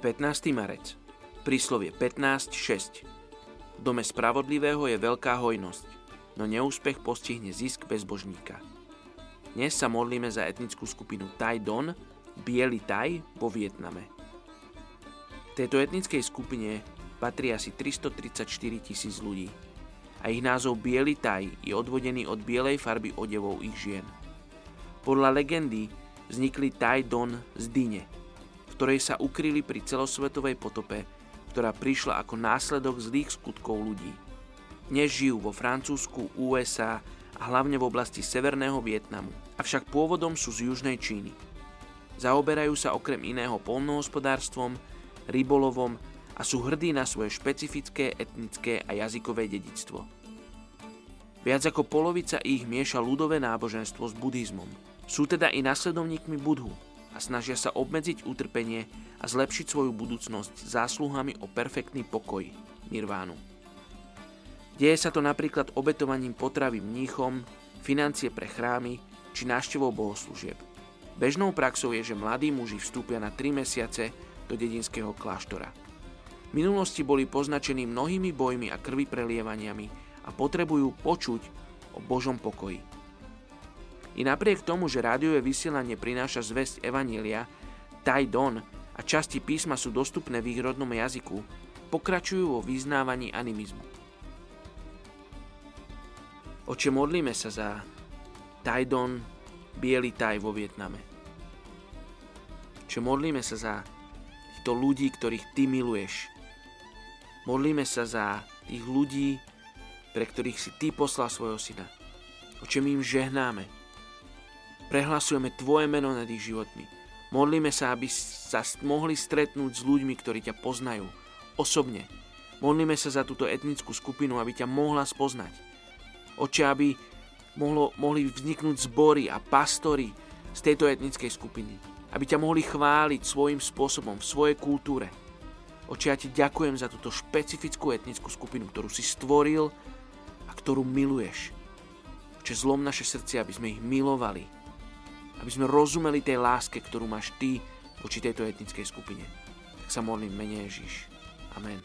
Je 15. marec. Príslovie 15.6. V dome spravodlivého je veľká hojnosť, no neúspech postihne zisk bezbožníka. Dnes sa modlíme za etnickú skupinu Tai Don, Bielý Taj vo Vietname. Tejto etnickej skupine patrí asi 334 tisíc ľudí a ich názov Bielý Taj je odvodený od bielej farby odevov ich žien. Podľa legendy vznikli Tai Don z dyne, ktorej sa ukryli pri celosvetovej potope, ktorá prišla ako následok zlých skutkov ľudí. Dnes žijú vo Francúzsku, USA a hlavne v oblasti Severného Vietnamu, avšak pôvodom sú z južnej Číny. Zaoberajú sa okrem iného polnohospodárstvom, rybolovom a sú hrdí na svoje špecifické etnické a jazykové dedictvo. Viac ako polovica ich mieša ľudové náboženstvo s buddhizmom. Sú teda i nasledovníkmi Budhu, a snažia sa obmedziť utrpenie a zlepšiť svoju budúcnosť zásluhami o perfektný pokoj, nirvánu. Deje sa to napríklad obetovaním potravy mníchom, financie pre chrámy či návštevou bohoslúžieb. Bežnou praxou je, že mladí muži vstúpia na 3 mesiace do dedinského kláštora. V minulosti boli poznačení mnohými bojmi a krvi prelievaniami a potrebujú počuť o Božom pokoji. I napriek tomu, že rádiové vysielanie prináša zväzť Evanília, Tai Don a časti písma sú dostupné v ich rodnom jazyku, pokračujú vo vyznávaní animizmu. Oče, modlíme sa za Tai Don, biely Tai vo Vietname. Oče, modlíme sa za týchto ľudí, ktorých Ty miluješ. Modlíme sa za tých ľudí, pre ktorých si Ty poslal svojho syna. Oče, my im žehnáme, Prehlasujeme Tvoje meno nad ich životmi. Modlíme sa, aby sa mohli stretnúť s ľuďmi, ktorí ťa poznajú. Osobne. Modlíme sa za túto etnickú skupinu, aby ťa mohla spoznať. Oče, aby mohlo, mohli vzniknúť zbory a pastory z tejto etnickej skupiny. Aby ťa mohli chváliť svojim spôsobom, v svojej kultúre. Oče, ja ti ďakujem za túto špecifickú etnickú skupinu, ktorú si stvoril a ktorú miluješ. Oče, zlom naše srdcia, aby sme ich milovali, aby sme rozumeli tej láske, ktorú máš ty voči tejto etnickej skupine. Tak sa modlím mene Ježiš. Amen.